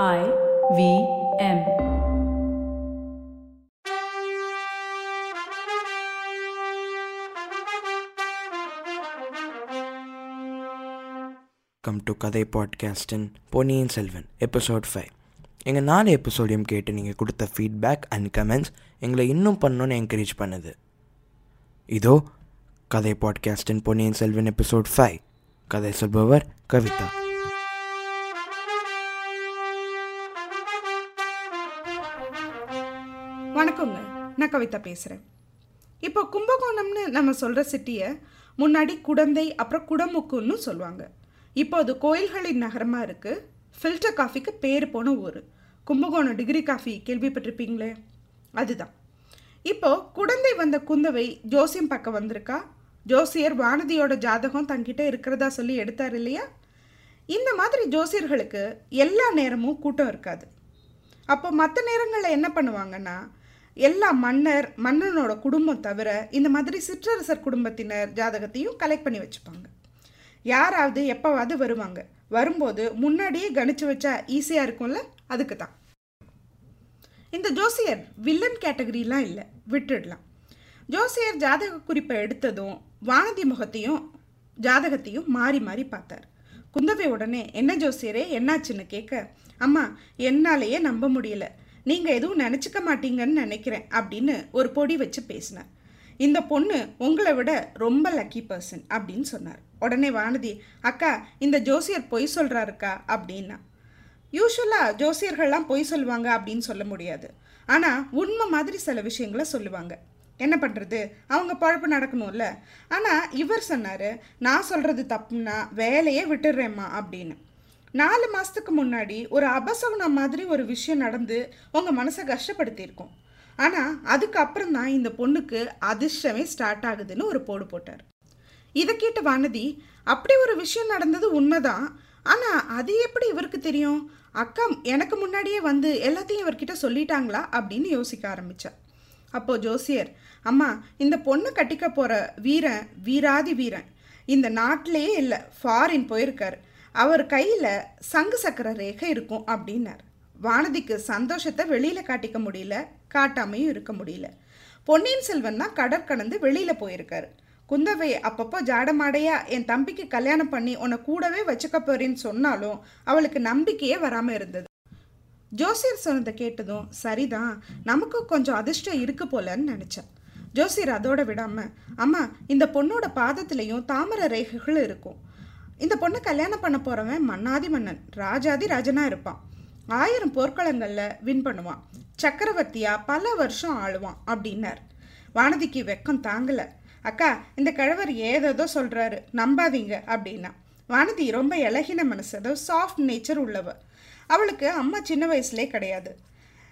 I V M. Come to கதை பாட்காஸ்டின் Ponniyin Selvan episode five எங்கள் நாலு எபிசோடையும் கேட்டு நீங்கள் கொடுத்த ஃபீட்பேக் அண்ட் கமெண்ட்ஸ் எங்களை இன்னும் பண்ணணும்னு என்கரேஜ் பண்ணுது. இதோ கதை பாட்காஸ்டின் பொன்னியின் செல்வன் எபிசோட் ஃபைவ் கதை சொல்பவர் கவிதா. நான் கவிதா பேசுகிறேன் இப்போ கும்பகோணம்னு நம்ம சொல்கிற சிட்டியை முன்னாடி குடந்தை அப்புறம் குடமுக்குன்னு சொல்லுவாங்க. இப்போ அது கோயில்களின் நகரமாக இருக்குது ஃபில்டர் காஃபிக்கு பேர் போன ஊர். கும்பகோணம் டிகிரி காஃபி கேள்விப்பட்டிருப்பீங்களே? அதுதான். இப்போது குடந்தை வந்த குந்தவை ஜோசியம் பக்கம் வந்திருக்கா? ஜோசியர் வானதியோட ஜாதகம் தங்கிட்ட இருக்கிறதா சொல்லி எடுத்தார் இல்லையா? இந்த மாதிரி ஜோசியர்களுக்கு எல்லா நேரமும் கூட்டம் இருக்காது. அப்போ மற்ற நேரங்களில் என்ன பண்ணுவாங்கன்னா எல்லா மன்னர் மன்னனோட குடும்பம் தவிர இந்த மாதிரி சிற்றரசர் குடும்பத்தினர் ஜாதகத்தையும் கலெக்ட் பண்ணி வச்சுப்பாங்க. யாராவது எப்போவாவது வருவாங்க. வரும்போது முன்னாடியே கணிச்சு வச்சா ஈஸியாக இருக்கும்ல? அதுக்கு தான் இந்த ஜோசியர் வில்லன் கேட்டகரிலாம் இல்லை. விட்டுடலாம். ஜோசியர் ஜாதக குறிப்பை எடுத்ததும் வானதி முகத்தையும் ஜாதகத்தையும் மாறி மாறி பார்த்தார். குந்தவை உடனே என்ன ஜோசியரே? என்னாச்சுன்னு கேட்க அம்மா என்னாலேயே நம்ப முடியல. நீங்கள் எதுவும் நினச்சிக்க மாட்டீங்கன்னு நினைக்கிறேன் அப்படின்னு ஒரு பொடி வச்சு பேசினார். இந்த பொண்ணு உங்களை விட ரொம்ப லக்கி பர்சன் அப்படின்னு சொன்னார். உடனே வானதி அக்கா இந்த ஜோசியர் பொய் சொல்கிறாருக்கா அப்படின்னா யூஸ்வலாக ஜோசியர்கள்லாம் பொய் சொல்லுவாங்க அப்படின்னு சொல்ல முடியாது. ஆனால் உண்மை மாதிரி சில விஷயங்களை சொல்லுவாங்க. என்ன பண்ணுறது அவங்க பழப்பு நடக்கணும்ல. ஆனால் இவர் சொன்னார் நான் சொல்கிறது தப்புன்னா வேலையே விட்டுடுறேம்மா அப்படின்னு. நாலு மாதத்துக்கு முன்னாடி ஒரு அபசகுனம் மாதிரி ஒரு விஷயம் நடந்து உங்கள் மனசை கஷ்டப்படுத்தியிருக்கோம். ஆனால் அதுக்கப்புறம் தான் இந்த பொண்ணுக்கு அதிர்ஷ்டமே ஸ்டார்ட் ஆகுதுன்னு ஒரு போடு போட்டார். இதை கேட்ட வானதி அப்படி ஒரு விஷயம் நடந்தது உண்மைதான். ஆனால் அது எப்படி இவருக்கு தெரியும்? அக்கா எனக்கு முன்னாடியே வந்து எல்லாத்தையும் இவர்கிட்ட சொல்லிட்டாங்களா? அப்படின்னு யோசிக்க ஆரம்பிச்சா. அப்போது ஜோசியர் அம்மா இந்த பொண்ணு கட்டிக்க போகிற வீரன் வீராதி வீரன். இந்த நாட்டிலேயே இல்லை ஃபாரின் போயிருக்காரு. அவர் கையில் சங்கு சக்கர ரேகை இருக்கும் அப்படின்னார். வானதிக்கு சந்தோஷத்தை வெளியில் காட்டிக்க முடியல காட்டாமையும் இருக்க முடியல. பொன்னியின் செல்வன் தான் கடற்கடந்து வெளியில் போயிருக்காரு. குந்தவை அப்பப்போ ஜாடமாடையா என் தம்பிக்கு கல்யாணம் பண்ணி உன்னை கூடவே வச்சுக்க போறேன்னு சொன்னாலும் அவளுக்கு நம்பிக்கையே வராமல் இருந்தது. ஜோசியர் சொன்னதை கேட்டதும் சரிதான் நமக்கும் கொஞ்சம் அதிர்ஷ்டம் இருக்கு போலன்னு நினச்சேன். ஜோசியர் அதோட விடாம அம்மா இந்த பொண்ணோட பாதத்திலையும் தாமரை ரேகைகள் இருக்கும். இந்த பொண்ணை கல்யாணம் பண்ண போகிறவன் மன்னாதி மன்னன். ராஜாதி ராஜனா இருப்பான். ஆயிரம் போர்க்களங்களில் வின் பண்ணுவான். சக்கரவர்த்தியாக பல வருஷம் ஆளுவான் அப்படின்னார். வானதிக்கு வெக்கம் தாங்கலை. அக்கா இந்த கிழவர் ஏதேதோ சொல்கிறாரு நம்பாதீங்க அப்படின்னா. வானதி ரொம்ப இலகின மனசு அதாவது சாஃப்ட் நேச்சர் உள்ளவ. அவளுக்கு அம்மா சின்ன வயசுலே கிடையாது.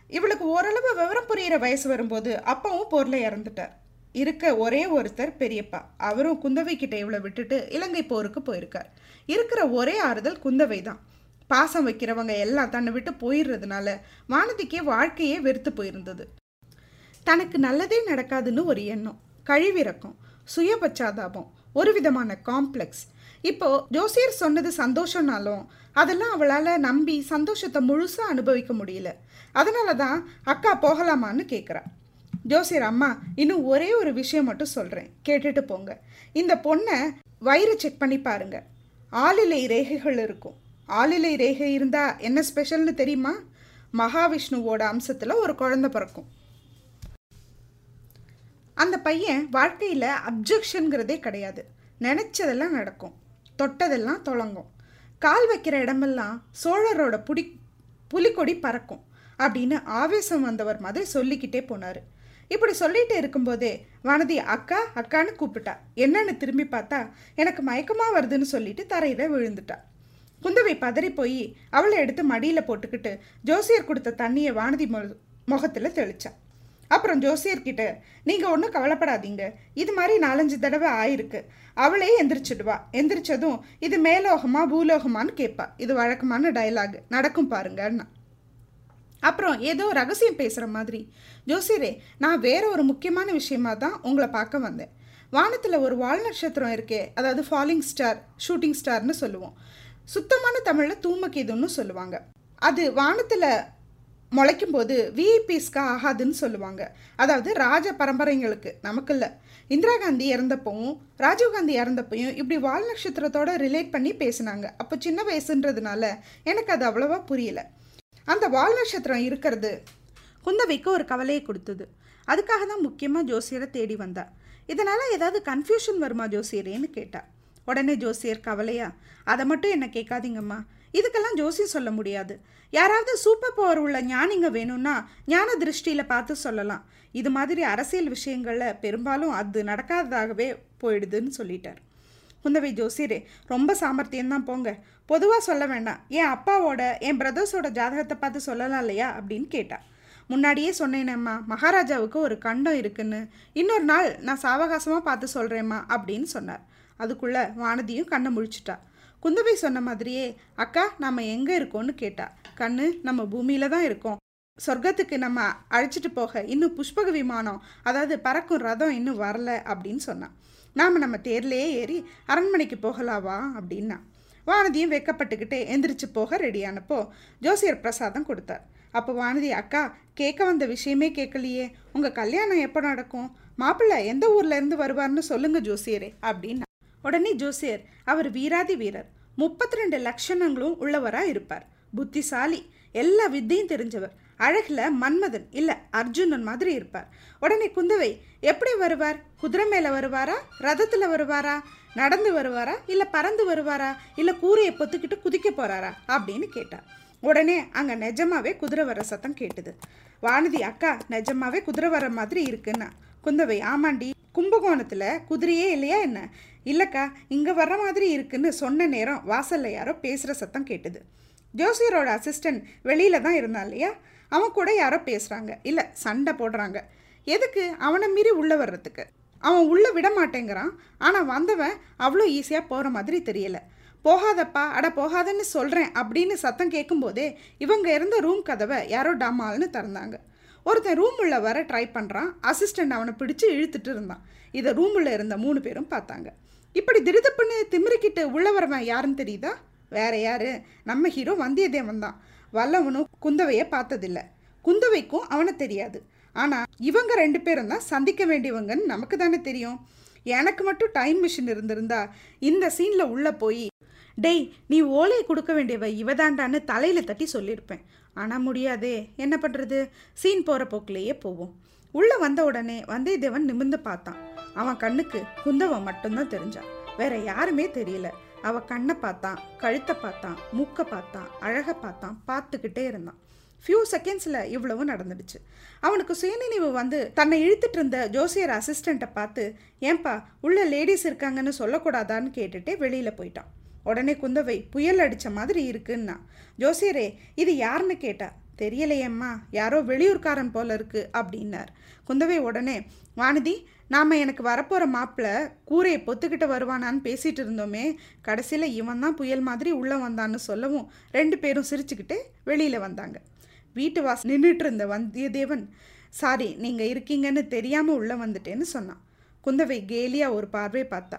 இவளுக்கு ஓரளவு விவரம் புரியிற வயசு வரும்போது அப்பாவும் போரில் இறந்துட்டார். இருக்க ஒரே ஒருத்தர் பெரியப்பா. அவரும் குந்தவை கிட்ட இவளை விட்டுட்டு இலங்கை போருக்கு போயிருக்கார். இருக்கிற ஒரே ஆறுதல் குந்தவை தான். பாசம் வைக்கிறவங்க எல்லாம் தன்னை விட்டு போயிடுறதுனால வானதிக்கே வாழ்க்கையே வெறுத்து போயிருந்தது. தனக்கு நல்லதே நடக்காதுன்னு ஒரு எண்ணம் கழிவிறக்கம் சுயபச்சாதாபம் ஒரு விதமான காம்ப்ளெக்ஸ் இப்போ ஜோசியர் சொன்னது சந்தோஷம்னாலும் அதெல்லாம் அவளால் நம்பி சந்தோஷத்தை முழுசாக அனுபவிக்க முடியல. அதனால தான் அக்கா போகலாமான்னு கேட்குறா ஜோசியர் அம்மா இன்னும் ஒரே ஒரு விஷயம் மட்டும் சொல்கிறேன் கேட்டுட்டு போங்க. இந்த பொண்ணை வயிறு செக் பண்ணி பாருங்க. ஆளிலை ரேகைகள் இருக்கும். ஆளிலை ரேகை இருந்தால் என்ன ஸ்பெஷல்னு தெரியுமா? மகாவிஷ்ணுவோட அம்சத்தில் ஒரு குழந்தை பிறக்கும். அந்த பையன் வாழ்க்கையில் அப்ஜெக்ஷனுங்கிறதே கிடையாது. நினச்சதெல்லாம் நடக்கும். தொட்டதெல்லாம் தொடங்கும் கால் வைக்கிற இடமெல்லாம் சோழரோட புடி புலிக்கொடி பறக்கும் அப்படின்னு ஆவேசம் வந்தவர் மாதிரி சொல்லிக்கிட்டே போனார். இப்படி சொல்லிட்டு இருக்கும்போதே வானதி அக்கா அக்கான்னு கூப்பிட்டா. என்னன்னு திரும்பி பார்த்தா எனக்கு மயக்கமாக வருதுன்னு சொல்லிட்டு தரையில் விழுந்துட்டா. குந்தவை பதறி போய் அவளை எடுத்து மடியில் போட்டுக்கிட்டு ஜோசியர் கொடுத்த தண்ணியை வானதி மொ முகத்தில் தெளிச்சா. அப்புறம் ஜோசியர்கிட்ட நீங்கள் ஒன்றும் கவலைப்படாதீங்க. இது மாதிரி நாலஞ்சு தடவை ஆயிருக்கு. அவளே எந்திரிச்சிடுவா. எந்திரிச்சதும் இது மேலோகமா பூலோகமான்னு கேட்பா இது வழக்கமான டைலாக் நடக்கும் பாருங்கன்னா அப்புறம் ஏதோ ரகசியம் பேசுகிற மாதிரி. ஜோசியரே நான் வேற ஒரு முக்கியமான விஷயமா தான் உங்களை பார்க்க வந்தேன். வானத்தில் ஒரு வால் நட்சத்திரம் இருக்கே அதாவது ஃபாலிங் ஸ்டார் ஷூட்டிங் ஸ்டார்னு சொல்லுவோம். சுத்தமான தமிழில் தூமக்கீதுன்னு சொல்லுவாங்க. அது வானத்தில் முளைக்கும் போது விஐபிஸ்க்கு ஆகாதுன்னு சொல்லுவாங்க. அதாவது ராஜ பரம்பரைங்களுக்கு நமக்கு இல்லை இந்திரா காந்தி இறந்தப்பவும் ராஜீவ் காந்தி இறந்தப்பையும் இப்படி வால் நட்சத்திரத்தோட ரிலேட் பண்ணி பேசினாங்க. அப்போ சின்ன வயசுன்றதுனால எனக்கு அது அவ்வளோவா புரியல. அந்த வால் நட்சத்திரம் இருக்கிறது. குந்தவைக்கு ஒரு கவலையை கொடுத்தது. அதுக்காக தான் முக்கியமாக ஜோசியரை தேடி வந்தா. இதனால் ஏதாவது கன்ஃபியூஷன் வருமா ஜோசியரேன்னு கேட்டா. உடனே ஜோசியர் கவலையா அதை மட்டும் என்ன கேட்காதீங்கம்மா. இதுக்கெல்லாம் ஜோசியம் சொல்ல முடியாது. யாராவது சூப்பர் பவர் உள்ள ஞானிங்க வேணும்னா ஞான திருஷ்டியில் பார்த்து சொல்லலாம். இது மாதிரி அரசியல் விஷயங்களில் பெரும்பாலும் அது நடக்காததாகவே போயிடுதுன்னு சொல்லிட்டார். குந்தவை ஜோசியரே ரொம்ப சாமர்த்தியம்தான் போங்க. பொதுவாக சொல்ல வேண்டாம். என் அப்பாவோட என் பிரதர்ஸோட ஜாதகத்தை பார்த்து சொல்லலாம் இல்லையா? அப்படின்னு கேட்டா. முன்னாடியே சொன்னேனேம்மா மகாராஜாவுக்கு ஒரு கண்டம் இருக்குன்னு. இன்னொரு நாள் நான் சாவகாசமாக பார்த்து சொல்கிறேம்மா அப்படின்னு சொன்னார். அதுக்குள்ளே வானதியும் கண்ணை முழிச்சிட்டா. குந்தவை சொன்ன மாதிரியே அக்கா நம்ம எங்கே இருக்கோம்னு கேட்டா. கண்ணு நம்ம பூமியில தான் இருக்கோம். சொர்க்கத்துக்கு நம்ம அழைச்சிட்டு போக இன்னும் புஷ்பக விமானம் அதாவது பறக்கும் ரதம் இன்னும் வரல அப்படின்னு சொன்னான். நாம் நம்ம தேர்லேயே ஏறி அரண்மனைக்கு போகலாவா அப்படின்னா? வானதியும் வெக்கப்பட்டுக்கிட்டே எந்திரிச்சு போக ரெடியானப்போ ஜோசியர் பிரசாதம் கொடுத்தார். அப்போ வானதி அக்கா கேட்க வந்த விஷயமே கேட்கலையே. உங்கள் கல்யாணம் எப்போ நடக்கும்? மாப்பிள்ளை எந்த ஊர்ல இருந்து வருவார்னு சொல்லுங்க ஜோசியரே அப்படின்னா. உடனே ஜோசியர் அவர் வீராதி வீரர். முப்பத்தி ரெண்டு லட்சணங்களும் உள்ளவராக இருப்பார். புத்திசாலி. எல்லா வித்தையும் தெரிஞ்சவர். அழகில் மன்மதன் இல்லை அர்ஜுனன் மாதிரி இருப்பார். உடனே குந்தவை எப்படி வருவார்? குதிரை மேலே வருவாரா? ரதத்தில் வருவாரா? நடந்து வருவாரா? இல்லை பறந்து வருவாரா? இல்லை கூரையை பொத்துக்கிட்டு குதிக்க போறாரா? அப்படின்னு கேட்டார். உடனே அங்கே நிஜமாவே குதிரை வர சத்தம் கேட்டுது. வானதி அக்கா நிஜமாவே குதிரை வர மாதிரி இருக்குன்னா? குந்தவை ஆமாண்டி கும்பகோணத்தில் குதிரையே இல்லையா என்ன? இல்லைக்கா இங்கே வர்ற மாதிரி இருக்குன்னு சொன்ன நேரம் வாசல்ல யாரோ பேசுகிற சத்தம் கேட்டுது. ஜோசியரோட அசிஸ்டன்ட் வெளியில தான் இருந்தான் இல்லையா? அவன் கூட யாரோ பேசுகிறாங்க இல்லை சண்டை போடுறாங்க. எதுக்கு? அவனை மீறி உள்ளே வர்றதுக்கு. அவன் உள்ளே விட மாட்டேங்கிறான். ஆனால் வந்தவன் அவ்வளோ ஈஸியாக போகிற மாதிரி தெரியல. போகாதப்பா அட போகாதன்னு சொல்கிறேன் அப்படின்னு சத்தம் கேட்கும்போதே இவங்க இருந்த ரூம் கதவை யாரோ டமால்னு திறந்தாங்க. ஒருத்தன் ரூம் உள்ள வர ட்ரை பண்ணுறான் அசிஸ்டண்ட் அவனை பிடிச்சி இழுத்துட்டு இருந்தான். இதை ரூம் உள்ள இருந்த மூணு பேரும் பார்த்தாங்க. இப்படி திருதப்புன்னு திமிரிக்கிட்டு உள்ள வரவன் யாருன்னு தெரியுதா? வேற யாரு? நம்ம ஹீரோ வந்தியத்தேவன் தான். வல்லவனும் குந்தவையை பார்த்ததில்ல. குந்தவைக்கும் அவனை தெரியாது. ஆனால் இவங்க ரெண்டு பேரும் தான் சந்திக்க வேண்டியவங்கன்னு நமக்கு தானே தெரியும். எனக்கு மட்டும் டைம் மிஷின் இருந்திருந்தா இந்த சீனில் உள்ளே போய் டேய் நீ ஓலையை கொடுக்க வேண்டியவ இவதாண்டான்னு தலையில் தட்டி சொல்லியிருப்பேன். ஆனால் முடியாதே. என்ன பண்ணுறது சீன் போகிற போக்கிலேயே போவோம். உள்ளே வந்த உடனே வந்தியத்தேவன் நிமிர்ந்து பார்த்தான். அவன் கண்ணுக்கு குந்தவன் மட்டும்தான் தெரிஞ்சான் வேற யாருமே தெரியல. அவ கண்ணை பார்த்தான் கழுத்தை பார்த்தான் மூக்கை பார்த்தான் அழகை பார்த்தான் பார்த்துக்கிட்டே இருந்தான். ஃபியூ செகண்ட்ஸில் இவ்வளவும் நடந்துடுச்சு. அவனுக்கு சுயநினைவு வந்து தன்னை இழுத்துட்டு இருந்த ஜோசியர் அசிஸ்டண்ட்டை பார்த்து ஏன்பா உள்ள லேடிஸ் இருக்காங்கன்னு சொல்லக்கூடாதான்னு கேட்டுட்டே வெளியில் போயிட்டான். உடனே குந்தவை புயல் அடித்த மாதிரி இருக்குன்னா. ஜோசியரே இது யாருன்னு கேட்டா தெரியலையேம்மா. யாரோ வெளியூர்காரன் போல இருக்கு அப்படின்னார். குந்தவை உடனே வானதி நாம் எனக்கு வரப்போகிற மாப்பிள்ளை கூரையை பொத்துக்கிட்ட வருவானான்னு பேசிகிட்டு இருந்தோமே. கடைசியில் இவன் தான் புயல் மாதிரி உள்ளே வந்தான்னு சொல்லவும் ரெண்டு பேரும் சிரிச்சுக்கிட்டே வெளியில் வந்தாங்க. வீட்டு வாச நின்றுட்டு இருந்த வந்தியத்தேவன் சாரி நீங்கள் இருக்கீங்கன்னு தெரியாமல் உள்ளே வந்துட்டேன்னு சொன்னான். குந்தவை கேலியாக ஒரு பார்வை பார்த்தா.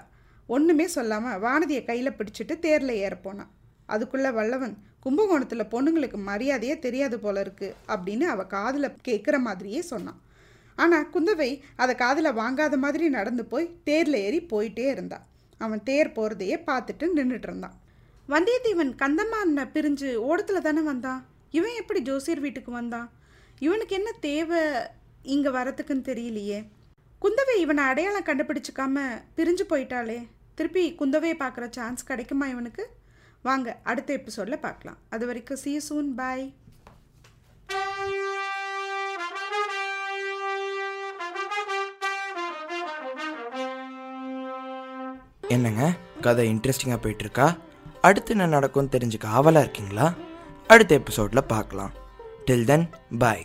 ஒன்றுமே சொல்லாமல் வானதியை கையில் பிடிச்சிட்டு தேரில் ஏறப்போனான் அதுக்குள்ளே வல்லவன் கும்பகோணத்தில் பொண்ணுங்களுக்கு மரியாதையே தெரியாது போல இருக்கு அப்படின்னு அவள் காதில் கேட்குற மாதிரியே சொன்னான். ஆனால் குந்தவை அதை காதில் வாங்காத மாதிரி நடந்து போய் தேரில் ஏறி போயிட்டே இருந்தாள் அவன் தேர் போகிறதையே பார்த்துட்டு நின்றுட்டு இருந்தான். வந்தியத்தேவன் கந்தம்மானை பிரிஞ்சு ஓடத்தில் தானே வந்தான்? இவன் எப்படி ஜோசியர் வீட்டுக்கு வந்தான்? இவனுக்கு என்ன தேவை இங்கே வரத்துக்குன்னு தெரியலையே. குந்தவை இவனை அடையாளம் கண்டுபிடிச்சிக்காம பிரிஞ்சு போயிட்டாளே. திருப்பி குந்தவையை பார்க்குற சான்ஸ் கிடைக்குமா இவனுக்கு? வாங்க அடுத்த எபிசோடில் பார்க்கலாம். அது வரைக்கும் சி சூன் பாய் என்னங்க? கதை இன்ட்ரெஸ்டிங்காக போயிட்டுருக்கா? அடுத்து என்ன நடக்கும்னு தெரிஞ்சுக்க ஆவலாக இருக்கீங்களா? அடுத்த எபிசோடில் பார்க்கலாம். டில் தென் பாய்